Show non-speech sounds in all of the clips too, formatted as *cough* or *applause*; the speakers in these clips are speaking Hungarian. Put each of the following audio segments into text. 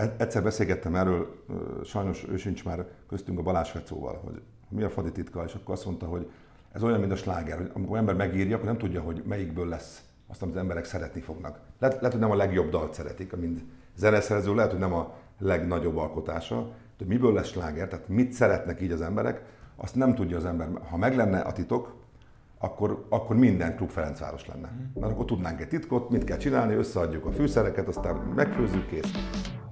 e- egyszer beszélgettem erről, sajnos ő sincs már köztünk a Balázs Fecóval, hogy mi a fadi titka, és akkor azt mondta, hogy ez olyan, mint a sláger, hogy amikor ember megírja, akkor nem tudja, hogy melyikből lesz azt, amit az emberek szeretni fognak. Lehet, lehet hogy nem a legjobb dalt szeretik, mint zeneszerző, lehet, hogy nem a legnagyobb alkotása, de miből lesz sláger, tehát mit szeretnek így az emberek, azt nem tudja az ember. Ha meg lenne a titok, akkor, akkor minden klub Ferencváros lenne. Mert akkor tudnánk egy titkot, mit kell csinálni, összeadjuk a fűszereket, aztán megfőzzük, kész.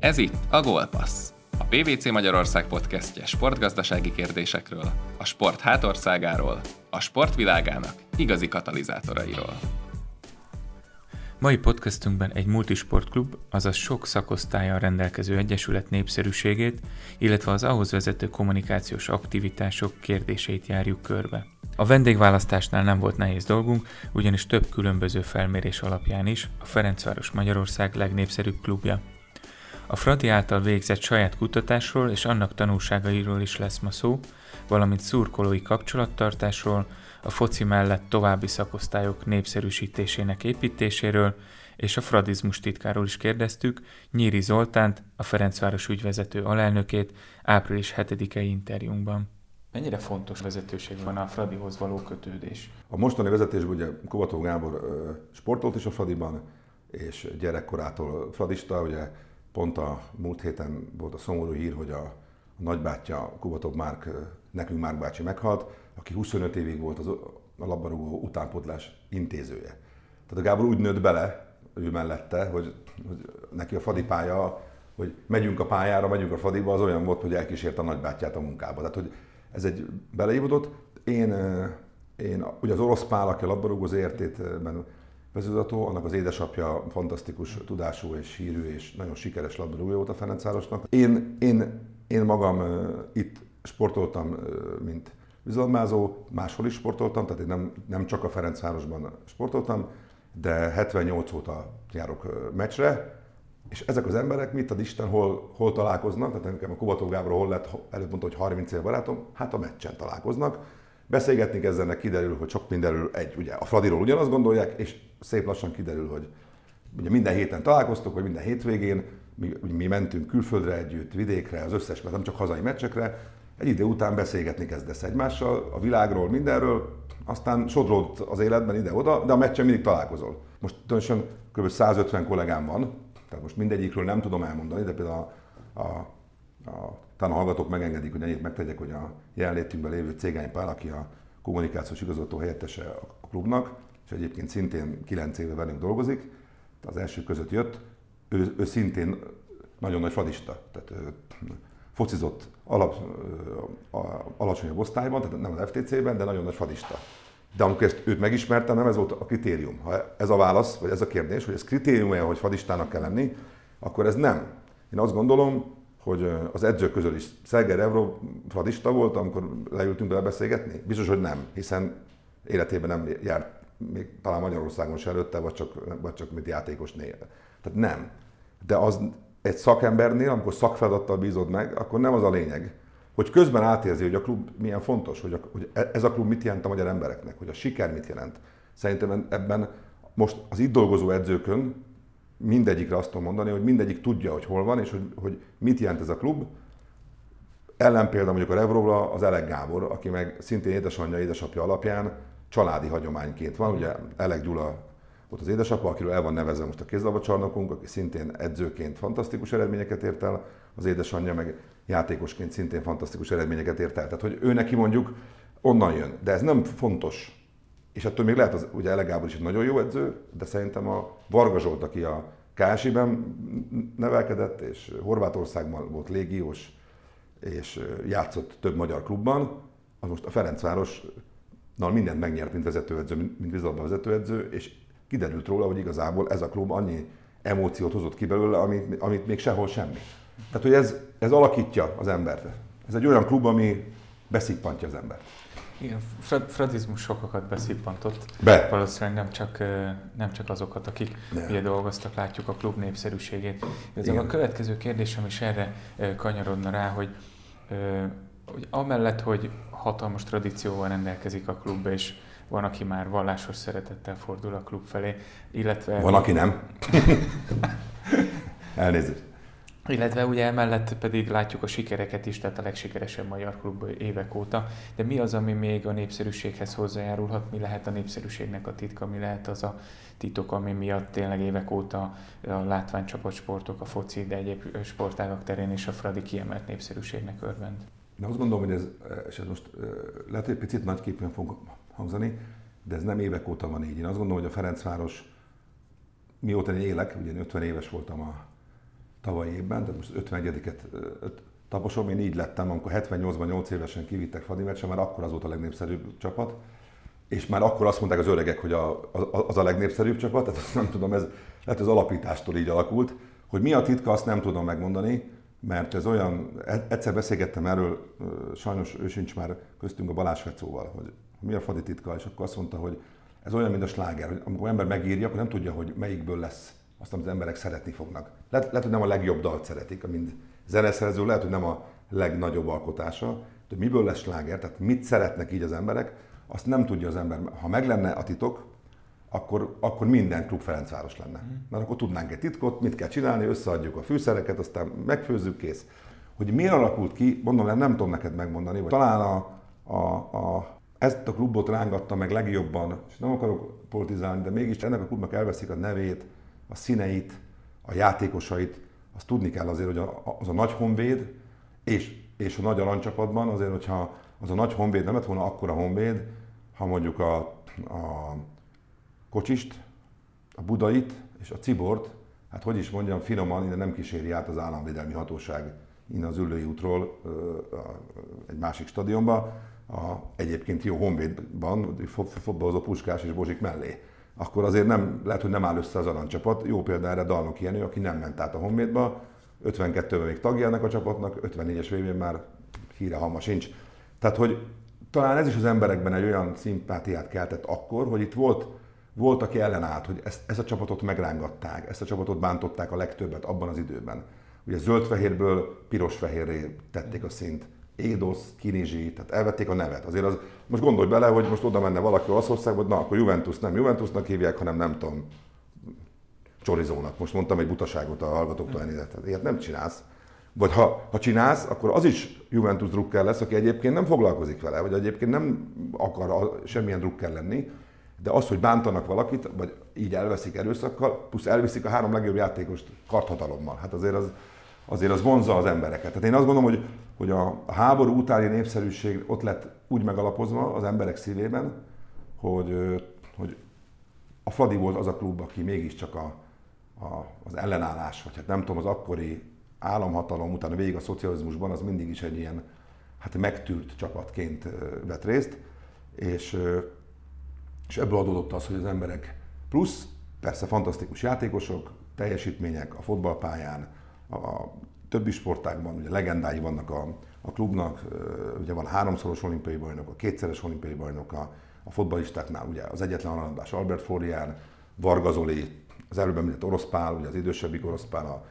Ez itt a Gólpassz, a PVC Magyarország podcastje sportgazdasági kérdésekről, a sport hátországáról, a sportvilágának igazi katalizátorairól. Mai podcastunkban egy multisportklub, azaz sok szakosztályon rendelkező egyesület népszerűségét, illetve az ahhoz vezető kommunikációs aktivitások kérdéseit járjuk körbe. A vendégválasztásnál nem volt nehéz dolgunk, ugyanis több különböző felmérés alapján is a Ferencváros Magyarország legnépszerűbb klubja. A Fradi által végzett saját kutatásról és annak tanulságairól is lesz ma szó, valamint szurkolói kapcsolattartásról, a foci mellett további szakosztályok népszerűsítésének építéséről, és a fradizmus titkáról is kérdeztük, Nyíri Zoltánt, a Ferencváros ügyvezető alelnökét április 7-i interjúnkban. Mennyire fontos vezetőség van a Fradihoz való kötődés? A mostani vezetésben ugye Kovató Gábor sportolt is a Fradiban, és gyerekkorától fradista, ugye pont a múlt héten volt a szomorú hír, hogy a, a nagybátyja Kubatov Márk, nekünk Márk bácsi meghalt, aki 25 évig volt az, a labdarúgó utánpótlás intézője. Tehát a Gábor úgy nőtt bele, ő mellette, hogy, hogy neki a Fradi pálya, hogy megyünk a pályára, megyünk a Fradiba, az olyan volt, hogy elkísért a nagybátyját a munkába. Tehát, hogy ez egy beleívódott. Én, én ugye az orosz pál, aki a labdarúgó értétben vezetőzató, annak az édesapja fantasztikus tudású és hírű és nagyon sikeres labdarúgó volt a Ferencvárosnak. Én, én, én magam itt sportoltam, mint vízilabdázó, máshol is sportoltam, tehát én nem, nem csak a Ferencvárosban sportoltam, de 78 óta járok meccsre, és ezek az emberek, mit ad Isten, hol, hol találkoznak, tehát nekem a Kubató Gábor hol lett, előbb mondta, hogy 30 év barátom, hát a meccsen találkoznak. Beszélgetni kezdenek, kiderül, hogy sok mindenről egy, ugye a Fradiról ugyanazt gondolják, és szép lassan kiderül, hogy ugye minden héten találkoztok, vagy minden hétvégén, mi, mi mentünk külföldre együtt, vidékre, az összes, mert nem csak hazai meccsekre, egy idő után beszélgetni kezdesz egymással, a világról, mindenről, aztán sodródsz az életben ide-oda, de a meccsen mindig találkozol. Most tulajdonképpen kb. 150 kollégám van, tehát most mindegyikről nem tudom elmondani, de például a, a, a talán a hallgatók megengedik, hogy ennyit megtegyek, hogy a jelenlétünkben lévő Cégány Pál, aki a kommunikációs igazgató helyettese a klubnak, és egyébként szintén 9 éve velünk dolgozik, az első között jött, ő, ő szintén nagyon nagy fadista, tehát ő focizott alap, alacsonyabb osztályban, tehát nem az FTC-ben, de nagyon nagy fadista. De amikor ezt őt megismertem, nem ez volt a kritérium. Ha ez a válasz, vagy ez a kérdés, hogy ez kritérium hogy fadistának kell lenni, akkor ez nem. Én azt gondolom, hogy az edzők közül is Szerger Evro fadista volt, amikor leültünk bele beszélgetni? Biztos, hogy nem, hiszen életében nem járt még talán Magyarországon se előtte, vagy csak, vagy csak mint játékos név. Tehát nem. De az egy szakembernél, amikor szakfeladattal bízod meg, akkor nem az a lényeg, hogy közben átérzi, hogy a klub milyen fontos, hogy, a, hogy e- ez a klub mit jelent a magyar embereknek, hogy a siker mit jelent. Szerintem ebben most az itt dolgozó edzőkön mindegyikre azt tudom mondani, hogy mindegyik tudja, hogy hol van, és hogy, hogy mit jelent ez a klub. példa mondjuk a Revrovra az Elek Gábor, aki meg szintén édesanyja, édesapja alapján családi hagyományként van. Ugye Elek Gyula volt az édesapa, akiről el van nevezve most a kézlabdacsarnokunk, aki szintén edzőként fantasztikus eredményeket ért el, az édesanyja meg játékosként szintén fantasztikus eredményeket ért el. Tehát, hogy ő neki mondjuk onnan jön. De ez nem fontos. És ettől még lehet, az, ugye Ele is egy nagyon jó edző, de szerintem a Varga Zsolt, aki a KSI-ben nevelkedett, és Horvátországban volt légiós, és játszott több magyar klubban, az most a Ferencvárosnal mindent megnyert, mint vezetőedző, mint vízilabda vezetőedző, és kiderült róla, hogy igazából ez a klub annyi emóciót hozott ki belőle, amit, amit még sehol semmi. Tehát, hogy ez, ez alakítja az embert. Ez egy olyan klub, ami beszippantja az embert. Igen, fradizmus sokakat beszippantott. Be. Valószínűleg nem csak, nem csak azokat, akik ne. ugye dolgoztak, látjuk a klub népszerűségét. Ez a következő kérdésem is erre kanyarodna rá, hogy, hogy amellett, hogy hatalmas tradícióval rendelkezik a klub, és van, aki már vallásos szeretettel fordul a klub felé, illetve... Van, aki nem. *laughs* Elnézést. Illetve ugye emellett pedig látjuk a sikereket is, tehát a legsikeresebb magyar klub évek óta. De mi az, ami még a népszerűséghez hozzájárulhat? Mi lehet a népszerűségnek a titka? Mi lehet az a titok, ami miatt tényleg évek óta a látványcsapatsportok, a foci, de egyéb sportágak terén és a Fradi kiemelt népszerűségnek örvend? Én azt gondolom, hogy ez, és ez most lehet, hogy picit nagyképpen fog hangzani, de ez nem évek óta van így. Én azt gondolom, hogy a Ferencváros, mióta én élek, ugye 50 éves voltam a tavalyi évben, tehát most 51-et taposom, én így lettem, amikor 78-ban 8 évesen kivittek Fradi meccse, már akkor az volt a legnépszerűbb csapat, és már akkor azt mondták az öregek, hogy a, az a legnépszerűbb csapat, tehát azt nem tudom, ez lehet az alapítástól így alakult. Hogy mi a titka, azt nem tudom megmondani, mert ez olyan, e, egyszer beszélgettem erről, sajnos ő sincs már köztünk a Balázs Fecóval, hogy mi a fadi titka, és akkor azt mondta, hogy ez olyan, mint a sláger, hogy amikor ember megírja, akkor nem tudja, hogy melyikből lesz azt, amit az emberek szeretni fognak. Lehet, lehet hogy nem a legjobb dalt szeretik, mint zeneszerző, lehet, hogy nem a legnagyobb alkotása, de miből lesz sláger, tehát mit szeretnek így az emberek, azt nem tudja az ember. Ha meg lenne a titok, akkor, akkor minden klub Ferencváros lenne. Mhm. Mert akkor tudnánk egy titkot, mit kell csinálni, összeadjuk a fűszereket, aztán megfőzzük, kész. Hogy miért alakult ki, mondom, nem tudom neked megmondani, vagy talán a, a, a, ezt a klubot rángatta meg legjobban, és nem akarok politizálni, de mégis ennek a klubnak elveszik a nevét, a színeit, a játékosait, azt tudni kell azért, hogy az a nagy honvéd, és, és a nagy aranycsapatban azért, hogyha az a nagy honvéd nem lett volna akkora honvéd, ha mondjuk a, a kocsist, a budait és a cibort, hát hogy is mondjam, finoman, ide nem kíséri át az államvédelmi hatóság innen az Üllői útról egy másik stadionba, a egyébként jó honvédban, fotballozó Puskás és Bozsik mellé. Akkor azért nem, lehet, hogy nem áll össze az aranycsapat. Jó példa erre Dalnok Jenő, aki nem ment át a honvédba, 52-ben még tagja ennek a csapatnak, 54-es végén már híre halma sincs. Tehát, hogy talán ez is az emberekben egy olyan szimpátiát keltett akkor, hogy itt volt, volt aki ellenállt, hogy ezt, ezt a csapatot megrángatták, ezt a csapatot bántották a legtöbbet abban az időben. Ugye zöld-fehérből piros-fehérré tették a szint. Édosz, Kinizsi, tehát elvették a nevet. Azért az, most gondolj bele, hogy most oda menne valaki Olaszországba, na akkor Juventus nem Juventusnak hívják, hanem nem tudom, Csorizónak. Most mondtam egy butaságot a hallgatóktól elnézést. Ilyet nem csinálsz. Vagy ha, ha csinálsz, akkor az is Juventus drukker lesz, aki egyébként nem foglalkozik vele, vagy egyébként nem akar semmilyen drukker lenni, de az, hogy bántanak valakit, vagy így elveszik erőszakkal, plusz elviszik a három legjobb játékost karthatalommal. Hát azért az, azért az vonzza az embereket. Tehát én azt gondolom, hogy, hogy a háború utáni népszerűség ott lett úgy megalapozva az emberek szívében, hogy, hogy a Fradi volt az a klub, aki mégiscsak a, a, az ellenállás, vagy hát nem tudom, az akkori államhatalom után végig a szocializmusban az mindig is egy ilyen hát megtűrt csapatként vett részt, és, és ebből adódott az, hogy az emberek plusz, persze fantasztikus játékosok, teljesítmények a fotballpályán, a többi sportágban, ugye legendái vannak a, a klubnak, ugye van háromszoros olimpiai bajnok, a kétszeres olimpiai bajnok, a, a fotbalistáknál ugye az egyetlen aranyadás Albert Florian, Varga Zoli, az előbb említett orosz pál, ugye az idősebbik orosz pál, a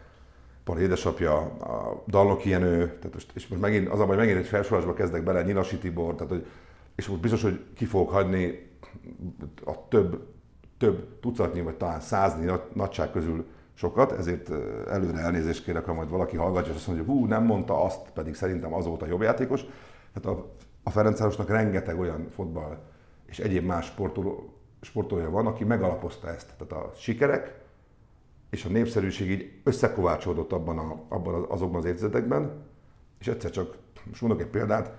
Pali édesapja, a Dalnok Jenő, tehát most, és most megint, az a hogy megint egy felsorolásba kezdek bele, Nyilasi Tibor, tehát hogy, és most biztos, hogy ki fogok hagyni a több, több tucatnyi, vagy talán százni nagyság közül sokat, ezért előre elnézést kérek, ha majd valaki hallgatja, és azt mondja, hogy hú, nem mondta azt, pedig szerintem az volt a jobb játékos. Tehát a, a Ferencvárosnak rengeteg olyan fotball és egyéb más sportoló, sportolója van, aki megalapozta ezt. Tehát a sikerek és a népszerűség így összekovácsolódott abban, a, abban azokban az évtizedekben, és egyszer csak, most mondok egy példát,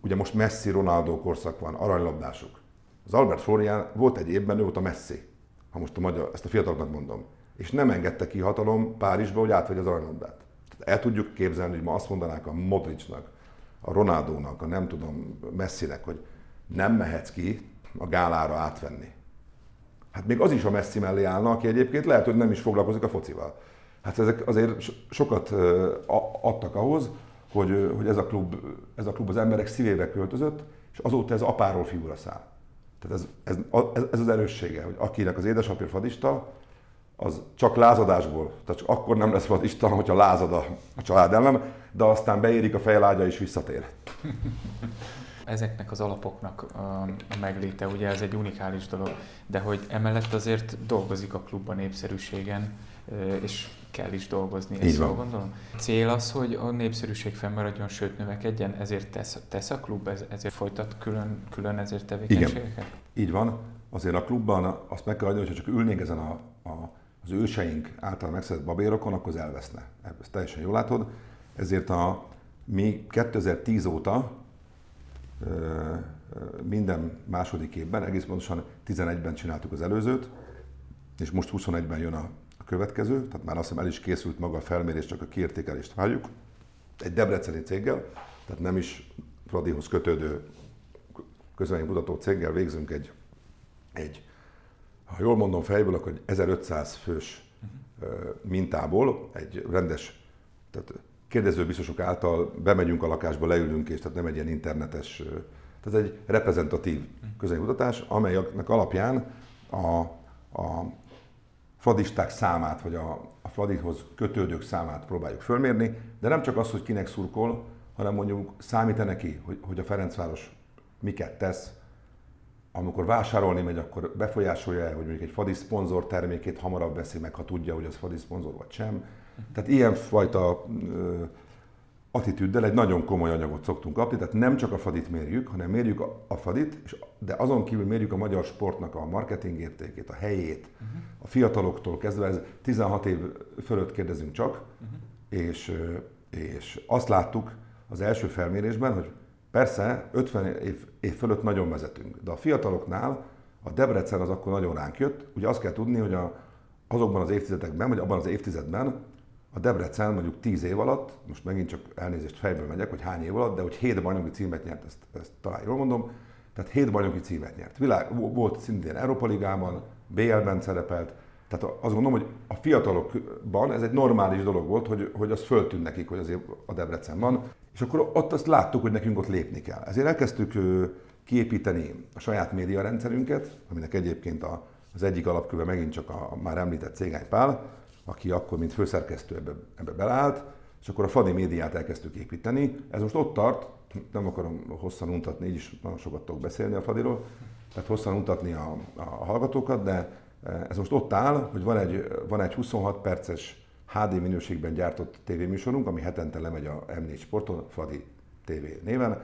ugye most Messi, Ronaldo korszak van, aranylabdások. Az Albert Florian volt egy évben, ő volt a Messi, ha most a magyar, ezt a fiataloknak mondom. És nem engedte ki hatalom Párizsba, hogy átvegye az aranylabdát. El tudjuk képzelni, hogy ma azt mondanák a Modricnak, a Ronaldónak, a nem tudom, Messinek, hogy nem mehetsz ki a gálára átvenni. Hát még az is a Messi mellé állna, aki egyébként lehet, hogy nem is foglalkozik a focival. Hát ezek azért sokat adtak ahhoz, hogy, hogy ez, a klub, ez a klub az emberek szívébe költözött, és azóta ez apáról fiúra száll. Tehát ez, ez, ez az erőssége, hogy akinek az édesapja fadista, az csak lázadásból, tehát csak akkor nem lesz fadista, hogyha lázad a, a család ellen, de aztán beérik a fejlágya és visszatér. *laughs* ezeknek az alapoknak a megléte, ugye ez egy unikális dolog, de hogy emellett azért dolgozik a klub a népszerűségen, és kell is dolgozni, Így ezt jól gondolom. Cél az, hogy a népszerűség fennmaradjon, sőt növekedjen, ezért tesz, tesz a klub, ez- ezért folytat külön, külön ezért tevékenységeket? Így van. Azért a klubban azt meg kell adni, hogy ha csak ülnénk ezen a, a, az őseink által megszedett babérokon, akkor az elveszne. Ezt teljesen jól látod. Ezért a, mi 2010 óta minden második évben, egész pontosan 11-ben csináltuk az előzőt, és most 21-ben jön a, a következő, tehát már azt hiszem el is készült maga a felmérés, csak a kiértékelést várjuk. Egy debreceni céggel, tehát nem is Fradihoz kötődő közvéleménymutató céggel végzünk egy, egy, ha jól mondom fejből, akkor egy 1500 fős ö, mintából egy rendes, tehát kérdezőbiztosok által bemegyünk a lakásba, leülünk, és tehát nem egy ilyen internetes, tehát egy reprezentatív közvéleménymutatás, amelynek alapján a, a fadisták számát, vagy a, a fadihoz kötődők számát próbáljuk fölmérni, de nem csak az, hogy kinek szurkol, hanem mondjuk számít-e neki, hogy, hogy a Ferencváros miket tesz, amikor vásárolni megy, akkor befolyásolja hogy mondjuk egy fadi szponzor termékét hamarabb veszi meg, ha tudja, hogy az fadi szponzor vagy sem. Tehát ilyenfajta ö, attitűddel egy nagyon komoly anyagot szoktunk kapni, tehát nem csak a fadit mérjük, hanem mérjük a, a fadit, és, de azon kívül mérjük a magyar sportnak a marketing értékét, a helyét, uh-huh. a fiataloktól kezdve, ez 16 év fölött kérdezünk csak, uh-huh. és, és azt láttuk az első felmérésben, hogy persze 50 év, év fölött nagyon vezetünk, de a fiataloknál a Debrecen az akkor nagyon ránk jött. Ugye azt kell tudni, hogy a, azokban az évtizedekben, vagy abban az évtizedben a Debrecen mondjuk 10 év alatt, most megint csak elnézést fejből megyek, hogy hány év alatt, de hogy 7 bajnoki címet nyert, ezt, ezt talán jól mondom, tehát 7 bajnoki címet nyert. Világ, volt szintén Európa Ligában, BL-ben szerepelt, tehát azt gondolom, hogy a fiatalokban ez egy normális dolog volt, hogy, hogy az föltűnt nekik, hogy azért a Debrecen van, és akkor ott azt láttuk, hogy nekünk ott lépni kell. Ezért elkezdtük kiépíteni a saját médiarendszerünket, aminek egyébként a, az egyik alapköve megint csak a már említett Cégány Pál, aki akkor, mint főszerkesztő ebbe, ebbe beleállt, és akkor a Fadi médiát elkezdtük építeni. Ez most ott tart, nem akarom hosszan untatni, így is nagyon sokat tudok beszélni a Fadiról, tehát hosszan untatni a, a hallgatókat, de ez most ott áll, hogy van egy, van egy 26 perces HD minőségben gyártott tévéműsorunk, ami hetente lemegy a M4 Sporton, Fadi TV néven.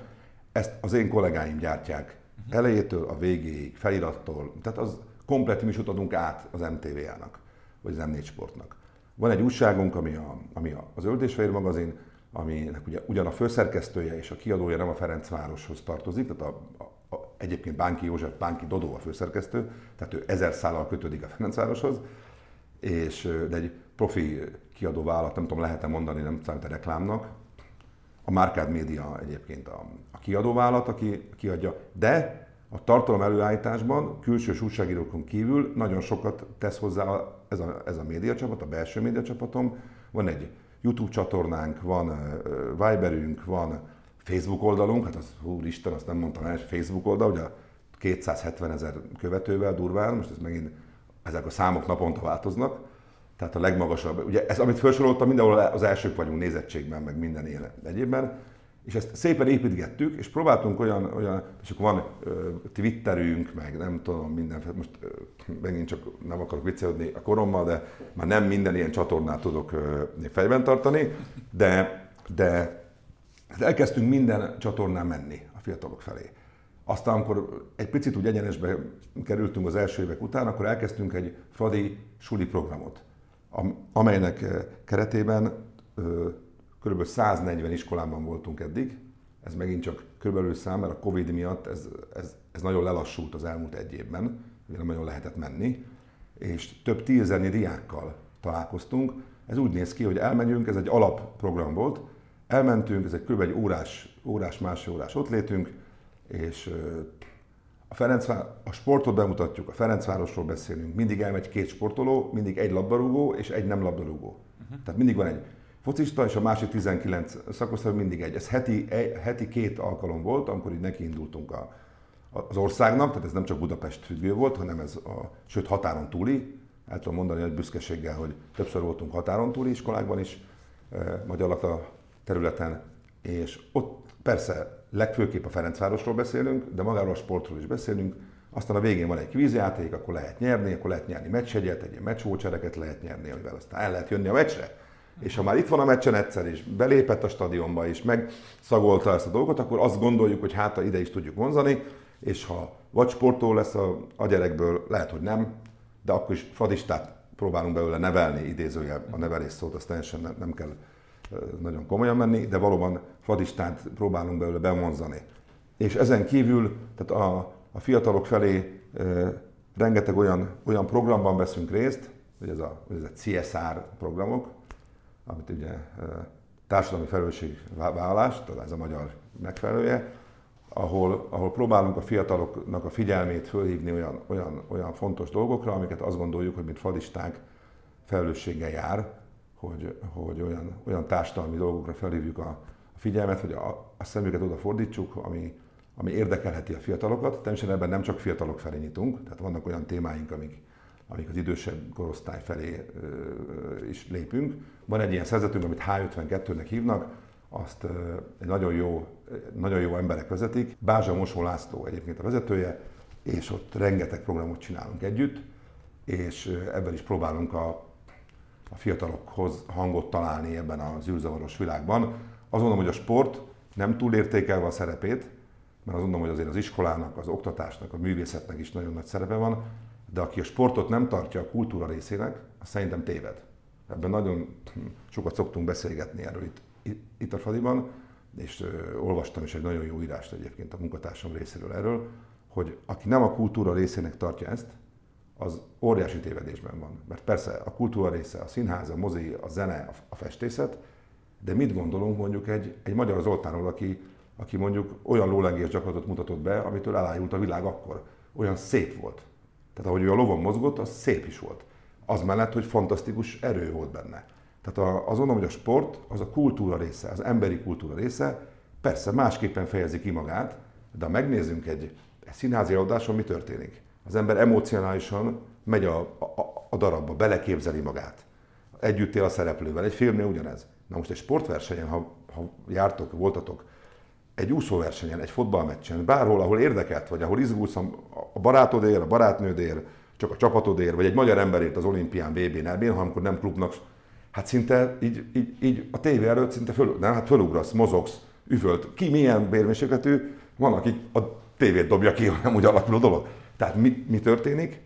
Ezt az én kollégáim gyártják elejétől a végéig, felirattól, tehát az komplet műsort adunk át az MTV-ának, vagy az M4 Sportnak. Van egy újságunk, ami, a, ami az Öldésfehér magazin, aminek ugye, ugyan a főszerkesztője és a kiadója nem a Ferencvároshoz tartozik, tehát a, a, a, egyébként Bánki József, Bánki Dodó a főszerkesztő, tehát ő ezer szállal kötődik a Ferencvároshoz, és, de egy profi kiadóvállalat, nem tudom, lehet-e mondani, nem számít a reklámnak. A Márkád Média egyébként a, a kiadóvállalat, aki kiadja, de a tartalom előállításban külsős újságírókon kívül nagyon sokat tesz hozzá ez a, ez a médiacsapat, a belső médiacsapatom. Van egy YouTube csatornánk, van Viberünk, van Facebook oldalunk, hát az úristen, azt nem mondtam el, Facebook oldal, ugye 270 ezer követővel durván, most ez megint, ezek a számok naponta változnak, tehát a legmagasabb, ugye ez, amit felsoroltam, mindenhol az elsők vagyunk nézettségben, meg minden élet egyébben, és ezt szépen építgettük, és próbáltunk olyan, olyan és akkor van ö, Twitterünk, meg nem tudom, minden, most ö, megint csak nem akarok viccelődni a korommal, de már nem minden ilyen csatornát tudok ö, fejben tartani, de, de elkezdtünk minden csatornán menni a fiatalok felé. Aztán, amikor egy picit úgy egyenesbe kerültünk az első évek után, akkor elkezdtünk egy Fradi suli programot, amelynek keretében kb. 140 iskolában voltunk eddig, ez megint csak körülbelül szám, mert a Covid miatt ez, ez, ez nagyon lelassult az elmúlt egy évben, ugye nem nagyon lehetett menni, és több tízezernyi diákkal találkoztunk. Ez úgy néz ki, hogy elmegyünk, ez egy alapprogram volt, elmentünk, ez egy kb. egy órás, órás, másfél órás ott létünk, és a, Ferencvár, a sportot bemutatjuk, a Ferencvárosról beszélünk, mindig elmegy két sportoló, mindig egy labdarúgó és egy nem labdarúgó. Uh-huh. Tehát mindig van egy focista, és a másik 19 szakosztály mindig egy. Ez heti, heti két alkalom volt, amikor így nekiindultunk a, az országnak, tehát ez nem csak Budapest függő volt, hanem ez a, sőt határon túli. El tudom mondani hogy büszkeséggel, hogy többször voltunk határon túli iskolákban is, eh, magyar lakta területen, és ott persze legfőképp a Ferencvárosról beszélünk, de magáról a sportról is beszélünk, aztán a végén van egy kvízjáték, akkor lehet nyerni, akkor lehet nyerni meccsegyet, egy meccsvócsereket lehet nyerni, amivel aztán el lehet jönni a meccsre. És ha már itt van a meccsen egyszer, és belépett a stadionba, és megszagolta ezt a dolgot, akkor azt gondoljuk, hogy hát ide is tudjuk vonzani, és ha vagy sportol lesz a, a gyerekből, lehet, hogy nem, de akkor is fadistát próbálunk belőle nevelni, idézője a nevelés szót, azt teljesen nem, nem kell nagyon komolyan menni, de valóban fadistát próbálunk belőle bevonzani. És ezen kívül, tehát a, a fiatalok felé rengeteg olyan, olyan programban veszünk részt, hogy ez a, ez a CSR programok, amit ugye társadalmi felelősségvállalás, tehát ez a magyar megfelelője, ahol, ahol próbálunk a fiataloknak a figyelmét fölhívni olyan, olyan, olyan fontos dolgokra, amiket azt gondoljuk, hogy mint fadisták felelősséggel jár, hogy, hogy olyan, olyan társadalmi dolgokra felhívjuk a, a figyelmet, hogy a, a szemüket oda fordítsuk, ami, ami érdekelheti a fiatalokat. Természetesen ebben nem csak fiatalok felé nyitunk, tehát vannak olyan témáink, amik, amik az idősebb korosztály felé ö, is lépünk. Van egy ilyen szerzetünk, amit H52-nek hívnak, azt ö, egy nagyon jó, nagyon jó emberek vezetik. Bázsa Mosó László egyébként a vezetője, és ott rengeteg programot csinálunk együtt, és ebben is próbálunk a, a fiatalokhoz hangot találni ebben az űrzavaros világban. Azt mondom, hogy a sport nem túl értékelve a szerepét, mert azt mondom, hogy azért az iskolának, az oktatásnak, a művészetnek is nagyon nagy szerepe van, de aki a sportot nem tartja a kultúra részének, az szerintem téved. Ebben nagyon sokat szoktunk beszélgetni erről itt, itt a Fadiban, és ö, olvastam is egy nagyon jó írást egyébként a munkatársam részéről erről, hogy aki nem a kultúra részének tartja ezt, az óriási tévedésben van. Mert persze a kultúra része, a színház, a mozi, a zene, a festészet, de mit gondolunk mondjuk egy, egy magyar Zoltánról, aki aki mondjuk olyan lólengés gyakorlatot mutatott be, amitől elájult a világ akkor. Olyan szép volt. Tehát ahogy ő a lovon mozgott, az szép is volt. Az mellett, hogy fantasztikus erő volt benne. Tehát azt mondom, hogy a sport az a kultúra része, az emberi kultúra része, persze másképpen fejezi ki magát, de ha megnézzünk egy, egy színházi adáson, mi történik? Az ember emocionálisan megy a, a, a darabba, beleképzeli magát. Együtt él a szereplővel. Egy filmnél ugyanez. Na most egy sportversenyen, ha, ha jártok, voltatok, egy úszóversenyen, egy fotballmeccsen, bárhol, ahol érdekelt vagy, ahol izgulsz a barátodért, a barátnődért, csak a csapatodért, vagy egy magyar emberért az olimpián, VB-n, EB-n, ha amikor nem klubnak, hát szinte így, így, így a tévé előtt szinte föl, nem, hát fölugrasz, mozogsz, üvölt. Ki milyen bérmérsékletű, van, akik a tévét dobja ki, nem úgy alakul a dolog. Tehát mi, mi történik?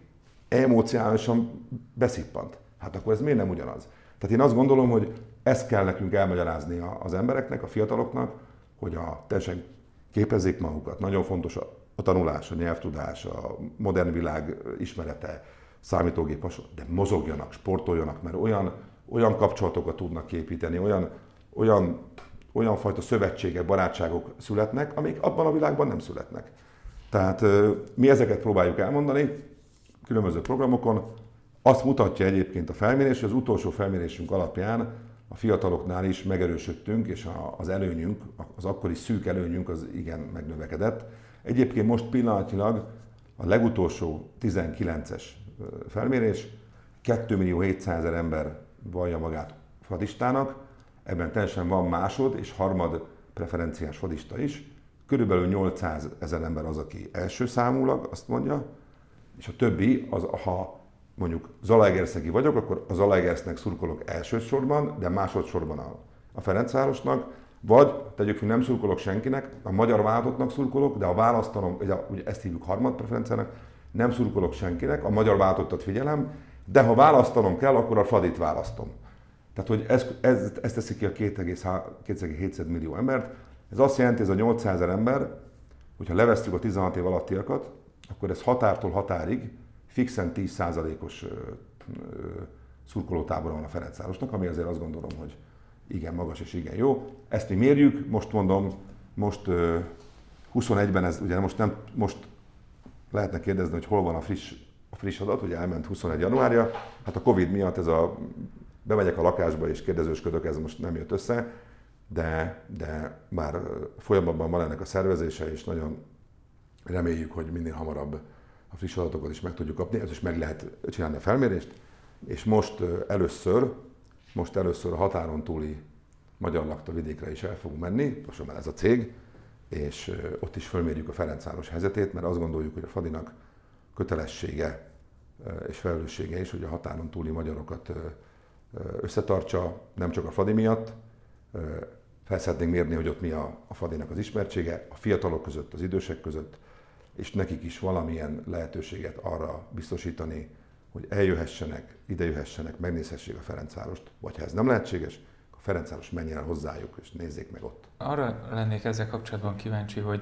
Emocionálisan beszippant. Hát akkor ez miért nem ugyanaz? Tehát én azt gondolom, hogy ezt kell nekünk elmagyarázni az embereknek, a fiataloknak, hogy a teljesen képezzék magukat. Nagyon fontos a, a tanulás, a nyelvtudás, a modern világ ismerete, számítógép de mozogjanak, sportoljanak, mert olyan, olyan kapcsolatokat tudnak építeni, olyan, olyan, olyan fajta szövetségek, barátságok születnek, amik abban a világban nem születnek. Tehát mi ezeket próbáljuk elmondani különböző programokon. Azt mutatja egyébként a felmérés, hogy az utolsó felmérésünk alapján a fiataloknál is megerősödtünk, és az előnyünk, az akkori szűk előnyünk az igen megnövekedett. Egyébként most pillanatilag a legutolsó 19-es felmérés 2 millió 700 ezer ember vallja magát fadistának, ebben teljesen van másod és harmad preferenciás fadista is. Körülbelül 800 ezer ember az, aki első számulag azt mondja, és a többi, az, ha mondjuk Zalaegerszegi vagyok, akkor a Zalaegersznek szurkolok elsősorban, de másodszorban a, a Ferencvárosnak, vagy tegyük hogy nem szurkolok senkinek, a magyar váltottnak szurkolok, de a választanom, ugye, ugye ezt hívjuk harmad preferenciának, nem szurkolok senkinek, a magyar váltottat figyelem, de ha választanom kell, akkor a Fadit választom. Tehát, hogy ez, ez, ez teszi ki a 2,7 millió embert. Ez azt jelenti, ez a 800 ezer ember, hogyha levesszük a 16 év alattiakat, akkor ez határtól határig fixen 10%-os szurkolótábora van a Ferencvárosnak, ami azért azt gondolom, hogy igen magas és igen jó. Ezt mi mérjük, most mondom, most 21-ben ez ugye most nem, most lehetne kérdezni, hogy hol van a friss, a friss adat, hogy elment 21 januárja, hát a Covid miatt ez a bemegyek a lakásba és kérdezősködök, ez most nem jött össze, de, de már folyamatban van ennek a szervezése, és nagyon reméljük, hogy minél hamarabb a friss adatokat is meg tudjuk kapni, ez is meg lehet csinálni a felmérést, és most először, most először a határon túli magyar lakta vidékre is el fogunk menni, most már ez a cég, és ott is fölmérjük a Ferencváros helyzetét, mert azt gondoljuk, hogy a Fadinak kötelessége és felelőssége is, hogy a határon túli magyarokat összetartsa, nem csak a Fadi miatt. Fel szeretnénk mérni, hogy ott mi a, a Fadinak az ismertsége, a fiatalok között, az idősek között, és nekik is valamilyen lehetőséget arra biztosítani, hogy eljöhessenek, idejöhessenek, megnézhessék a Ferencvárost, vagy ha ez nem lehetséges, a Ferencváros menjen el hozzájuk, és nézzék meg ott. Arra lennék ezzel kapcsolatban kíváncsi, hogy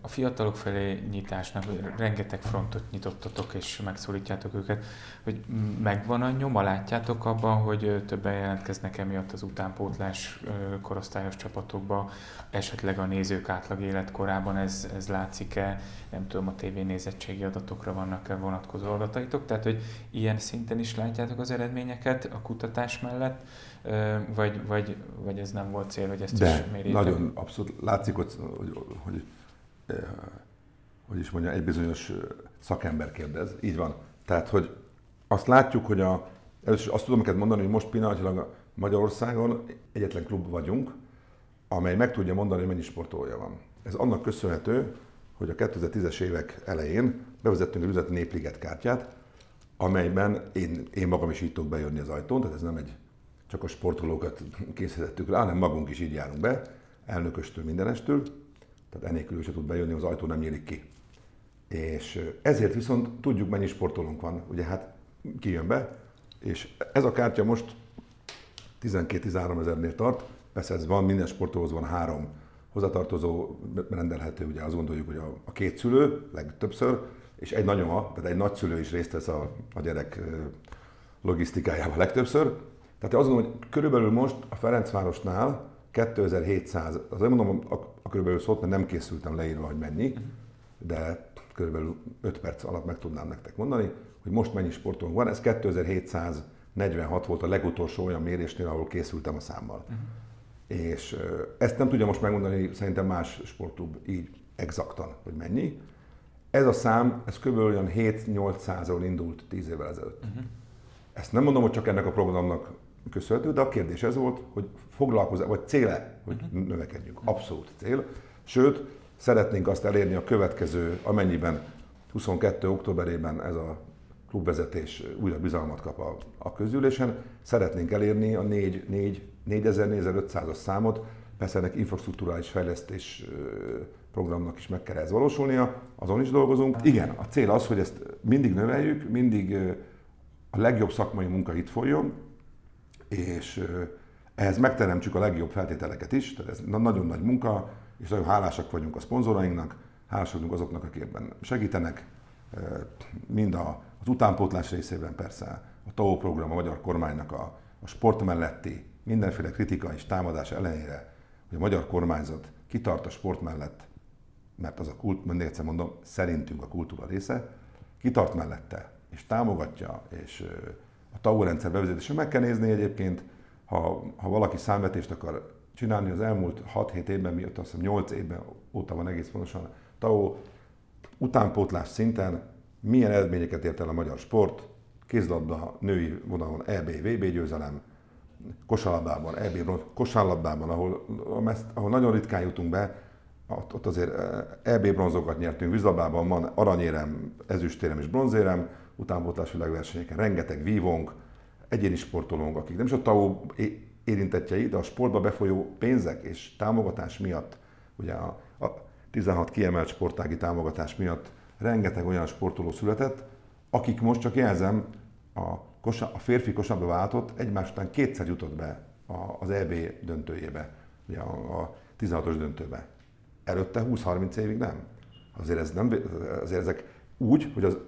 a fiatalok felé nyitásnak rengeteg frontot nyitottatok és megszólítjátok őket, hogy megvan a nyoma, látjátok abban, hogy többen jelentkeznek emiatt az utánpótlás korosztályos csapatokba, esetleg a nézők átlag életkorában ez, ez látszik-e, nem tudom, a tévénézettségi adatokra vannak-e vonatkozó adataitok, tehát hogy ilyen szinten is látjátok az eredményeket a kutatás mellett, vagy, vagy, vagy ez nem volt cél, hogy ezt De, is mérjétek? nagyon abszolút látszik, hogy, hogy, hogy hogy is mondja, egy bizonyos szakember kérdez. Így van. Tehát, hogy azt látjuk, hogy a, először azt tudom neked mondani, hogy most pillanatilag Magyarországon egyetlen klub vagyunk, amely meg tudja mondani, hogy mennyi sportolója van. Ez annak köszönhető, hogy a 2010-es évek elején bevezettünk egy üzleti népliget kártyát, amelyben én, én magam is így tudok bejönni az ajtón, tehát ez nem egy csak a sportolókat készítettük rá, hanem magunk is így járunk be, elnököstől, mindenestől, tehát enélkül se tud bejönni, az ajtó nem nyílik ki. És ezért viszont tudjuk, mennyi sportolónk van. Ugye hát kijön be, és ez a kártya most 12-13 ezernél tart, persze ez van, minden sportolóhoz van három hozzatartozó, rendelhető, ugye azt gondoljuk, hogy a, a két szülő legtöbbször, és egy nagyoma, tehát egy nagyszülő is részt vesz a, a gyerek logisztikájában legtöbbször. Tehát azt gondolom, hogy körülbelül most a Ferencvárosnál 2700, azért mondom a, a körülbelül szót, mert nem készültem leírva, hogy mennyi, de körülbelül 5 perc alatt meg tudnám nektek mondani, hogy most mennyi sportolónk van. Ez 2746 volt a legutolsó olyan mérésnél, ahol készültem a számmal. Uh-huh. És ezt nem tudja most megmondani szerintem más sportklub így exaktan, hogy mennyi. Ez a szám, ez kb. olyan 7-800-ról indult 10 évvel ezelőtt. Uh-huh. Ezt nem mondom, hogy csak ennek a programnak köszönhető, de a kérdés ez volt, hogy foglalkozás, vagy céle, hogy uh-huh. növekedjünk. Abszolút cél. Sőt, szeretnénk azt elérni a következő, amennyiben 22. októberében ez a klubvezetés újra bizalmat kap a, a közgyűlésen, szeretnénk elérni a 4, 4, 4500-as számot, persze ennek infrastruktúrális fejlesztés programnak is meg kell ez valósulnia, azon is dolgozunk. Igen, a cél az, hogy ezt mindig növeljük, mindig a legjobb szakmai munka itt folyjon, és ehhez megteremtsük a legjobb feltételeket is, tehát ez nagyon nagy munka, és nagyon hálásak vagyunk a szponzorainknak, hálásak vagyunk azoknak, akik ebben segítenek, mind az utánpótlás részében persze, a TAO program a magyar kormánynak a, a sport melletti mindenféle kritika és támadás ellenére, hogy a magyar kormányzat kitart a sport mellett, mert az a kult, mindig egyszer mondom, szerintünk a kultúra része, kitart mellette, és támogatja, és TAO rendszer bevezetése. Meg kell nézni egyébként, ha, ha valaki számvetést akar csinálni az elmúlt 6-7 évben, miatt azt hiszem 8 évben óta van egész pontosan, TAO utánpótlás szinten milyen eredményeket ért el a magyar sport, kézlabda, női vonalon EB, VB győzelem, kosárlabdában, EB bronz, kosárlabdában, ahol, ahol nagyon ritkán jutunk be, ott azért EB bronzokat nyertünk, vízlabdában van aranyérem, ezüstérem és bronzérem, utánpótlás világversenyeken, rengeteg vívónk, egyéni sportolónk, akik nem is a TAO érintettjei, de a sportba befolyó pénzek és támogatás miatt, ugye a, a 16 kiemelt sportági támogatás miatt rengeteg olyan sportoló született, akik most csak jelzem, a, kosa, a férfi kosabba váltott, egymás után kétszer jutott be az EB döntőjébe, ugye a, a 16-os döntőbe. Előtte 20-30 évig nem. Azért, ez nem, azért ezek úgy, hogy az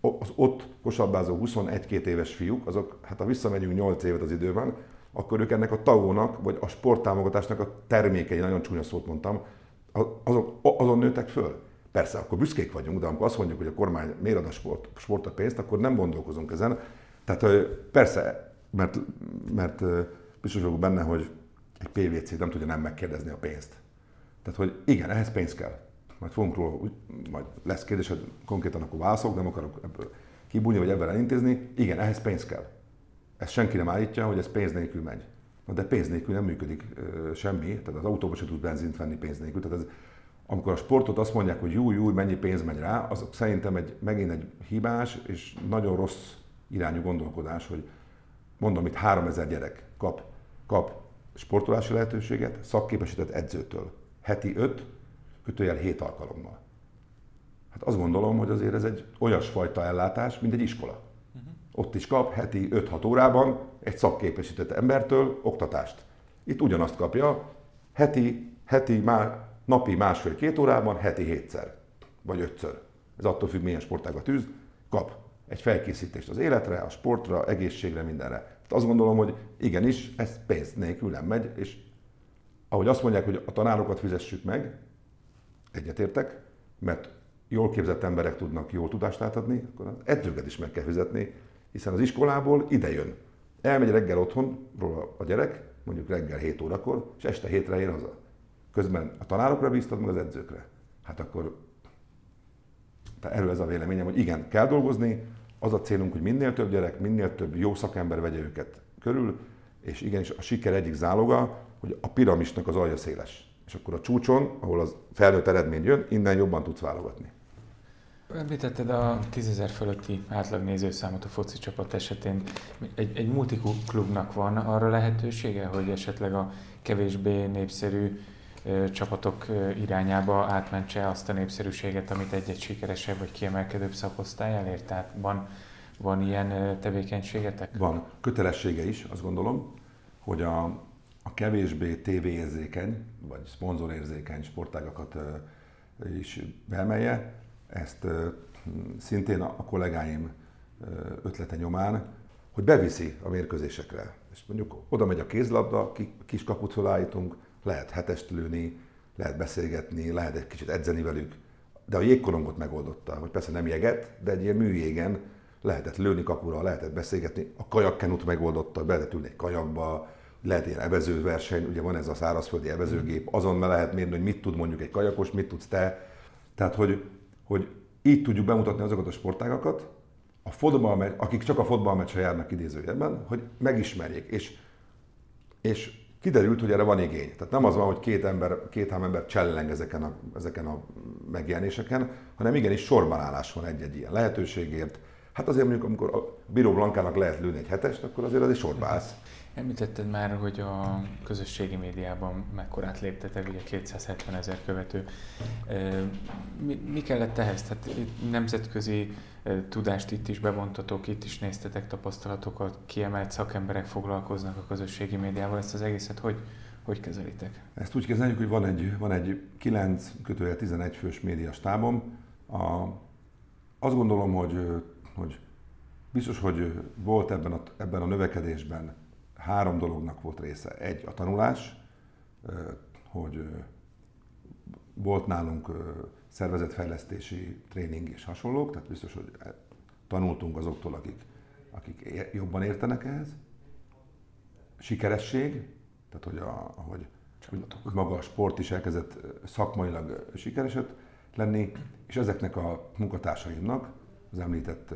az ott kosabázó 21-2 éves fiúk, azok, hát ha visszamegyünk 8 évet az időben, akkor ők ennek a tagónak, vagy a sporttámogatásnak a termékei, nagyon csúnya szót mondtam, azok, azon nőttek föl. Persze, akkor büszkék vagyunk, de amikor azt mondjuk, hogy a kormány miért ad a sport, sport a pénzt, akkor nem gondolkozunk ezen. Tehát persze, mert, mert biztos vagyok benne, hogy egy PVC nem tudja nem megkérdezni a pénzt. Tehát, hogy igen, ehhez pénz kell majd fogunk róla, majd lesz kérdés, hogy konkrétan akkor válaszok, nem akarok ebből kibújni, vagy ebből elintézni. Igen, ehhez pénz kell. Ezt senki nem állítja, hogy ez pénz nélkül megy. Na de pénz nélkül nem működik ö, semmi, tehát az autóba se tud benzint venni pénz nélkül. Tehát ez, amikor a sportot azt mondják, hogy jó, jó, mennyi pénz megy rá, az szerintem egy, megint egy hibás és nagyon rossz irányú gondolkodás, hogy mondom, itt 3000 gyerek kap, kap sportolási lehetőséget szakképesített edzőtől. Heti 5, kötőjel 7 alkalommal. Hát azt gondolom, hogy azért ez egy olyasfajta ellátás, mint egy iskola. Uh-huh. Ott is kap heti 5-6 órában egy szakképesített embertől oktatást. Itt ugyanazt kapja, heti, heti már, napi másfél-két órában, heti hétszer, vagy ötször. Ez attól függ, milyen sportágat tűz, kap egy felkészítést az életre, a sportra, egészségre, mindenre. Tehát azt gondolom, hogy igenis, ez pénz nélkül nem megy, és ahogy azt mondják, hogy a tanárokat fizessük meg, egyetértek, mert jól képzett emberek tudnak jól tudást átadni, akkor az edzőket is meg kell fizetni, hiszen az iskolából ide jön. Elmegy reggel otthonról a gyerek, mondjuk reggel 7 órakor, és este hétre ér haza. Közben a tanárokra bíztad meg az edzőkre. Hát akkor erről ez a véleményem, hogy igen, kell dolgozni, az a célunk, hogy minél több gyerek, minél több jó szakember vegye őket körül, és igenis a siker egyik záloga, hogy a piramisnak az alja széles. És akkor a csúcson, ahol az felnőtt eredmény jön, innen jobban tudsz válogatni. Említetted a 10 fölötti átlag nézőszámot a foci csapat esetén. Egy, egy multiklubnak van arra lehetősége, hogy esetleg a kevésbé népszerű ö, csapatok ö, irányába átmentse azt a népszerűséget, amit egy-egy sikeresebb vagy kiemelkedőbb szakosztály elért? Tehát van, van ilyen ö, tevékenységetek? Van. Kötelessége is, azt gondolom, hogy a, a kevésbé tévéérzékeny, vagy szponzorérzékeny sportágakat is beemelje, ezt szintén a kollégáim ötlete nyomán, hogy beviszi a mérkőzésekre. És mondjuk oda megy a kézlabda, kis kaput felállítunk, lehet hetest lőni, lehet beszélgetni, lehet egy kicsit edzeni velük, de a jégkorongot megoldotta, vagy persze nem jeget, de egy ilyen műjégen lehetett lőni kapura, lehetett beszélgetni, a kajakkenut megoldotta, be lehetett ülni egy kajakba, lehet ilyen evezőverseny, ugye van ez a szárazföldi evezőgép, azon lehet mérni, hogy mit tud mondjuk egy kajakos, mit tudsz te. Tehát, hogy hogy így tudjuk bemutatni azokat a sportágakat, a fotballmeccs, akik csak a fotballmeccsre járnak idézőjelben, hogy megismerjék. És, és kiderült, hogy erre van igény. Tehát nem az van, hogy két ember, két hám ember cselleng ezeken a, ezeken a megjelenéseken, hanem igenis sorban állás van egy-egy ilyen lehetőségért. Hát azért mondjuk, amikor a Bíró Blankának lehet lőni egy hetest, akkor azért az egy sorba állsz. Említetted már, hogy a közösségi médiában mekkorát léptetek, ugye 270 ezer követő. Mi, mi kellett ehhez? Tehát nemzetközi tudást itt is bevontatok, itt is néztetek tapasztalatokat, kiemelt szakemberek foglalkoznak a közösségi médiával. Ezt az egészet hogy, hogy kezelitek? Ezt úgy kezeljük, hogy van egy, van egy 9 kötője 11 fős médiastábom. A, azt gondolom, hogy, hogy biztos, hogy volt ebben a, ebben a növekedésben három dolognak volt része. Egy, a tanulás, hogy volt nálunk szervezetfejlesztési tréning és hasonlók, tehát biztos, hogy e, tanultunk azoktól, akik, akik jobban értenek ehhez. Sikeresség, tehát hogy, a, hogy, maga a sport is elkezdett szakmailag sikereset lenni, és ezeknek a munkatársaimnak, az említett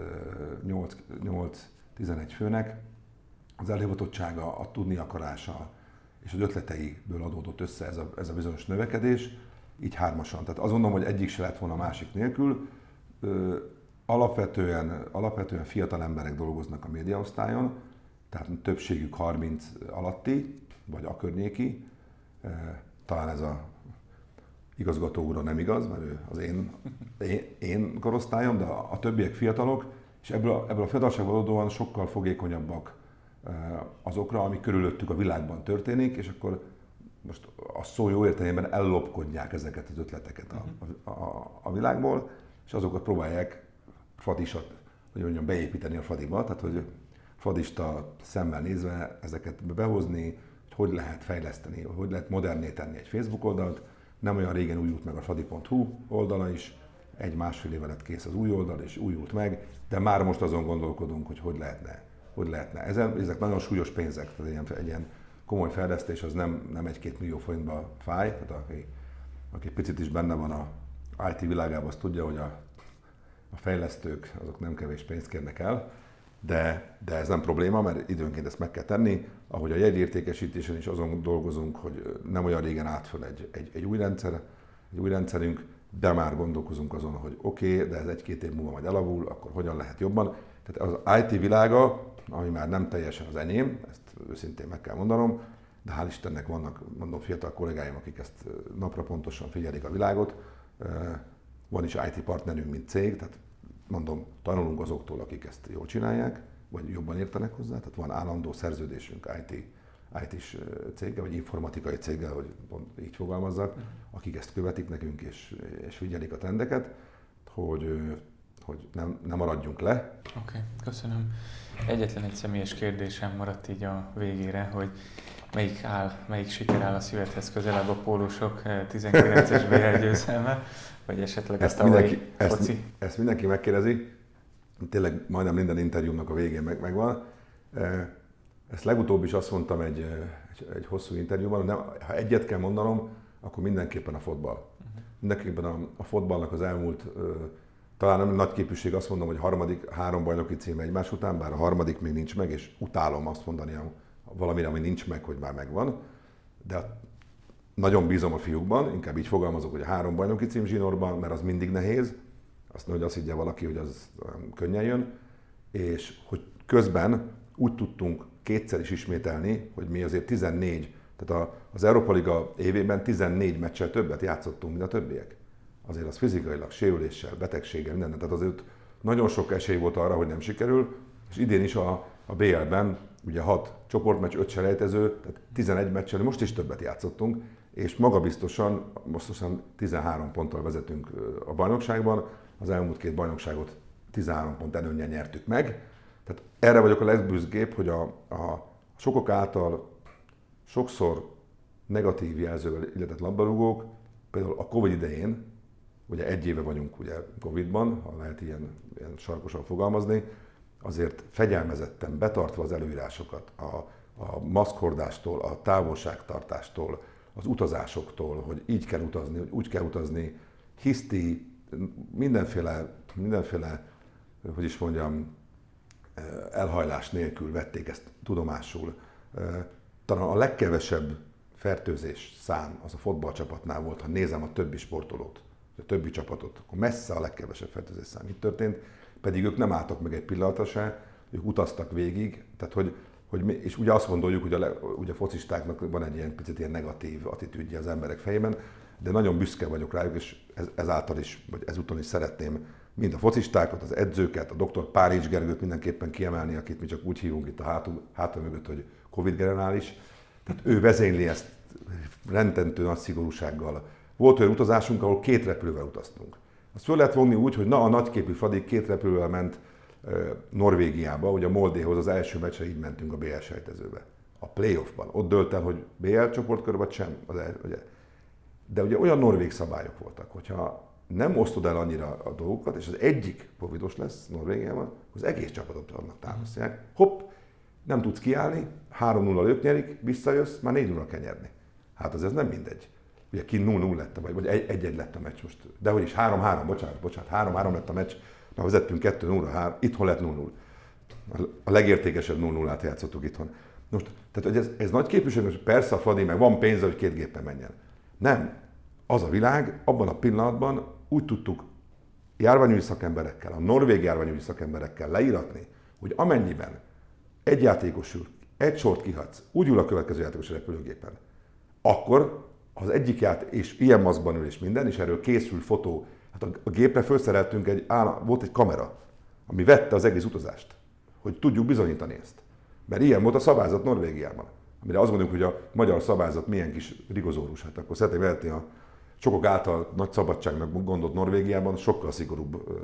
8-11 főnek az elhivatottsága, a tudni akarása és az ötleteiből adódott össze ez a, ez a bizonyos növekedés, így hármasan. Tehát azt gondolom, hogy egyik se lett volna a másik nélkül. Ö, alapvetően, alapvetően fiatal emberek dolgoznak a médiaosztályon, tehát többségük 30 alatti, vagy a környéki. Talán ez a igazgató úra nem igaz, mert ő az én, én, én korosztályom, de a, többiek fiatalok, és ebből a, ebből a fiatalságból adódóan sokkal fogékonyabbak azokra, ami körülöttük a világban történik, és akkor most a szó jó értelemben ellopkodják ezeket az ötleteket a, mhm. a, a világból, és azokat próbálják fadisat, hogy mondjam, beépíteni a fadiba, tehát hogy fadista szemmel nézve ezeket behozni, hogy hogy lehet fejleszteni, hogy lehet moderné tenni egy Facebook oldalt. Nem olyan régen újult meg a fadi.hu oldala is, egy-másfél éve lett kész az új oldal, és újult meg, de már most azon gondolkodunk, hogy hogy lehetne hogy lehetne. Ezen, ezek nagyon súlyos pénzek, tehát egy ilyen, egy ilyen komoly fejlesztés az nem, nem egy-két millió forintba fáj, tehát aki, aki picit is benne van a IT világában, az tudja, hogy a, a fejlesztők azok nem kevés pénzt kérnek el, de, de ez nem probléma, mert időnként ezt meg kell tenni. Ahogy a jegyértékesítésen is azon dolgozunk, hogy nem olyan régen állt föl egy, egy, egy új rendszer, egy új rendszerünk, de már gondolkozunk azon, hogy oké, okay, de ez egy-két év múlva majd elavul, akkor hogyan lehet jobban. Tehát az IT világa, ami már nem teljesen az enyém, ezt őszintén meg kell mondanom, de hál' Istennek vannak, mondom, fiatal kollégáim, akik ezt napra pontosan figyelik a világot. Van is IT partnerünk, mint cég, tehát mondom, tanulunk azoktól, akik ezt jól csinálják, vagy jobban értenek hozzá, tehát van állandó szerződésünk IT, IT-s céggel, vagy informatikai céggel, hogy pont így fogalmazzak, uh-huh. akik ezt követik nekünk és, és figyelik a trendeket, hogy, hogy nem, nem maradjunk le. Oké, okay, köszönöm. Egyetlen egy személyes kérdésem maradt így a végére, hogy melyik áll, melyik siker áll a szívedhez közelebb a pólósok 19-es BL győzelme, vagy esetleg ezt a mindenki, ezt, ezt mindenki megkérdezi, tényleg majdnem minden interjúmnak a végén meg, megvan. Ezt legutóbb is azt mondtam egy, egy, egy hosszú interjúban, de ha egyet kell mondanom, akkor mindenképpen a fotball. Uh-huh. Mindenképpen a, a fotballnak az elmúlt, talán nem nagy képűség azt mondom, hogy harmadik három bajnoki cím egymás után, bár a harmadik még nincs meg, és utálom azt mondani valamire, ami nincs meg, hogy már megvan. De nagyon bízom a fiúkban, inkább így fogalmazok, hogy a három bajnoki cím zsinórban, mert az mindig nehéz, azt hogy azt higgye valaki, hogy az könnyen jön, és hogy közben úgy tudtunk kétszer is ismételni, hogy mi azért 14, tehát az Európa Liga évében 14 meccsel többet játszottunk, mint a többiek. Azért az fizikailag, sérüléssel, betegséggel, minden, tehát azért nagyon sok esély volt arra, hogy nem sikerül, és idén is a, a BL-ben ugye 6 csoportmeccs, 5 selejtező, tehát 11 meccsel, most is többet játszottunk, és magabiztosan, most 13 ponttal vezetünk a bajnokságban, az elmúlt két bajnokságot 13 pont előnye nyertük meg. Tehát erre vagyok a legbüszgébb, hogy a, a sokok által sokszor negatív jelzővel illetett labdarúgók, például a Covid idején, ugye egy éve vagyunk ugye Covid-ban, ha lehet ilyen, ilyen sarkosan fogalmazni, azért fegyelmezetten betartva az előírásokat, a, a maszkhordástól, a távolságtartástól, az utazásoktól, hogy így kell utazni, hogy úgy kell utazni, hiszti, mindenféle, mindenféle, hogy is mondjam, elhajlás nélkül vették ezt tudomásul. Talán a legkevesebb fertőzés szám az a fotballcsapatnál volt, ha nézem a többi sportolót, a többi csapatot, akkor messze a legkevesebb fertőzés szám itt történt, pedig ők nem álltak meg egy pillanatra se, ők utaztak végig, tehát hogy, hogy mi, és ugye azt gondoljuk, hogy a, ugye a focistáknak van egy ilyen picit ilyen negatív attitűdje az emberek fejében, de nagyon büszke vagyok rájuk, és ez, ezáltal is, vagy ezúton is szeretném mind a focistákat, az edzőket, a dr. Párizs Gergőt mindenképpen kiemelni, akit mi csak úgy hívunk itt a hátul, hátul mögött, hogy Covid generális. Tehát ő vezényli ezt rendentő nagy szigorúsággal. Volt olyan utazásunk, ahol két repülővel utaztunk. Azt föl lehet vonni úgy, hogy na a nagyképű Fradi két repülővel ment Norvégiába, ugye a Moldéhoz az első meccsre így mentünk a BL sejtezőbe. A playoffban. Ott dölt el, hogy BL csoportkör vagy sem. Az el, ugye. De ugye olyan norvég szabályok voltak, hogyha nem osztod el annyira a dolgokat, és az egyik covidos lesz Norvégiában, az egész csapatot annak támasztják. Hopp, nem tudsz kiállni, 3-0 ők nyerik, visszajössz, már 4-0 kell nyerni. Hát az ez nem mindegy. Ugye ki 0-0 lett, vagy, vagy 1-1 lett a meccs most. De hogy is 3-3, bocsánat, bocsánat, 3-3 lett a meccs, na vezettünk 2 0 3 itthon lett 0-0. A legértékesebb 0-0-át játszottuk itthon. Most, tehát hogy ez, ez nagy képviség, hogy persze a Fradi meg van pénze, hogy két gépen menjen. Nem. Az a világ, abban a pillanatban úgy tudtuk járványügyi szakemberekkel, a norvég járványügyi szakemberekkel leíratni, hogy amennyiben egy játékosül, egy sort kihatsz, úgy ül a következő játékos a repülőgépen, akkor az egyik ját, és ilyen maszkban ül és minden, és erről készül fotó, hát a, a gépre felszereltünk egy, áll, volt egy kamera, ami vette az egész utazást, hogy tudjuk bizonyítani ezt. Mert ilyen volt a szabályzat Norvégiában. Amire azt gondoljuk, hogy a magyar szabályzat milyen kis rigozórus, hát akkor szeretném vehetni a sokok által nagy szabadságnak gondolt Norvégiában, sokkal szigorúbb ö,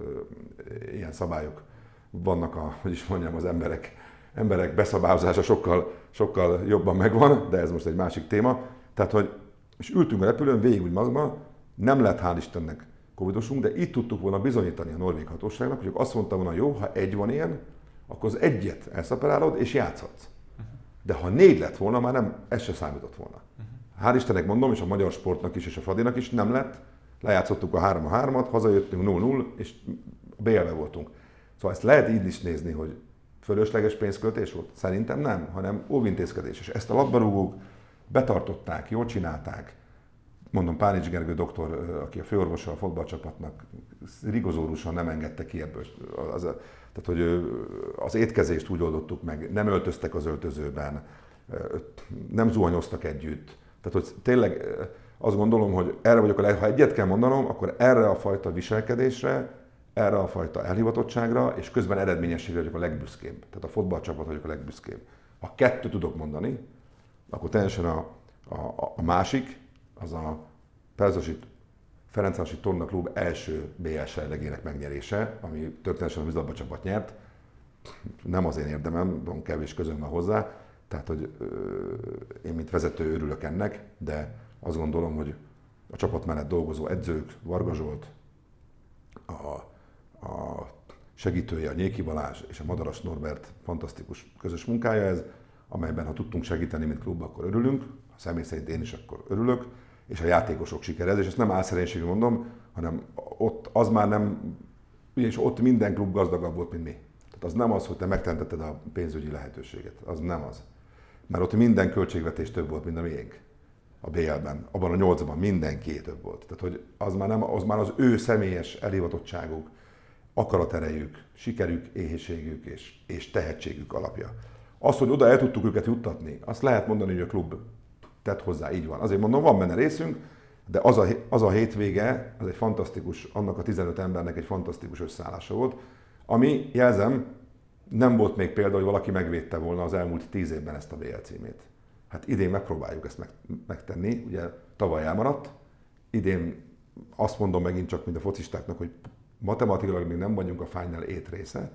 ilyen szabályok vannak, a, hogy is mondjam, az emberek, emberek beszabályozása sokkal, sokkal jobban megvan, de ez most egy másik téma. Tehát, hogy és ültünk a repülőn, végig úgy magma, nem lett hál' Istennek covidosunk, de itt tudtuk volna bizonyítani a norvég hatóságnak, hogy azt mondta volna, jó, ha egy van ilyen, akkor az egyet elszaperálod és játszhatsz. De ha négy lett volna, már nem, ez se számított volna. Hál' Istennek mondom, és a magyar sportnak is, és a Fradinak is nem lett. Lejátszottuk a 3 3 at hazajöttünk 0-0, és bélve voltunk. Szóval ezt lehet így is nézni, hogy fölösleges pénzköltés volt? Szerintem nem, hanem óvintézkedés. És ezt a labdarúgók betartották, jól csinálták. mondom, Pánics Gergő doktor, aki a főorvosa a fotballcsapatnak, rigozórusan nem engedte ki ebből. Az, tehát, hogy az étkezést úgy oldottuk meg, nem öltöztek az öltözőben, nem zuhanyoztak együtt. Tehát, hogy tényleg azt gondolom, hogy erre vagyok. Ha egyet kell mondanom, akkor erre a fajta viselkedésre, erre a fajta elhivatottságra, és közben eredményességre vagyok a legbüszkébb. Tehát a fotballcsapat vagyok a legbüszkébb. Ha kettő tudok mondani, akkor teljesen a, a, a másik, az a Perzsosi Ferencvárosi Torna Klub első BL serlegének megnyerése, ami történetesen a vízilabda csapat nyert. Nem az én érdemem, van kevés közön van hozzá, tehát hogy ö, én mint vezető örülök ennek, de azt gondolom, hogy a csapat mellett dolgozó edzők, Varga Zsolt, a, a segítője, a Nyéki Balázs és a Madaras Norbert fantasztikus közös munkája ez, amelyben ha tudtunk segíteni, mint klub, akkor örülünk, ha személy szerint én is, akkor örülök, és a játékosok sikerez, és ezt nem álszerénységű mondom, hanem ott az már nem, és ott minden klub gazdagabb volt, mint mi. Tehát az nem az, hogy te megtentetted a pénzügyi lehetőséget, az nem az. Mert ott minden költségvetés több volt, mint a miénk a BL-ben. Abban a nyolcban mindenki több volt. Tehát, hogy az már, nem, az már az ő személyes elhivatottságuk, akaraterejük, sikerük, éhénységük és, és tehetségük alapja. Az, hogy oda el tudtuk őket juttatni, azt lehet mondani, hogy a klub tett hozzá, így van. Azért mondom, van benne részünk, de az a, az a hétvége, az egy fantasztikus, annak a 15 embernek egy fantasztikus összeállása volt, ami, jelzem, nem volt még példa, hogy valaki megvédte volna az elmúlt 10 évben ezt a BL címét. Hát idén megpróbáljuk ezt meg, megtenni, ugye tavaly elmaradt, idén azt mondom megint csak, mint a focistáknak, hogy matematikailag még nem vagyunk a Final 8 része,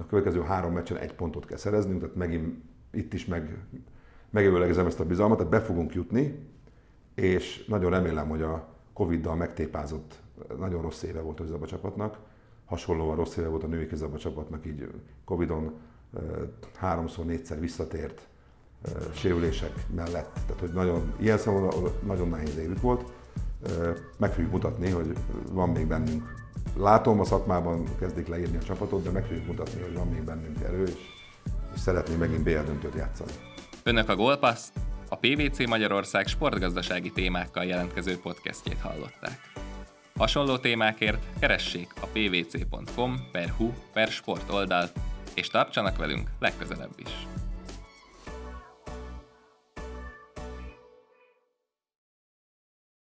a következő három meccsen egy pontot kell szerezni, tehát megint itt is meg, megőlegezem ezt a bizalmat, tehát be fogunk jutni, és nagyon remélem, hogy a Covid-dal megtépázott, nagyon rossz éve volt a csapatnak, hasonlóan rossz éve volt a női kézabba csapatnak, így Covid-on háromszor, négyszer visszatért sérülések mellett. Tehát, hogy nagyon, ilyen szempontból nagyon nehéz évük volt. Meg fogjuk mutatni, hogy van még bennünk. Látom, a szakmában kezdik leírni a csapatot, de meg fogjuk mutatni, hogy van még bennünk erő, és, és szeretnénk megint BL döntőt játszani. Önök a Gólpaszt, a PVC Magyarország sportgazdasági témákkal jelentkező podcastjét hallották. Hasonló témákért keressék a pvc.com per hu per sport oldalt, és tartsanak velünk legközelebb is.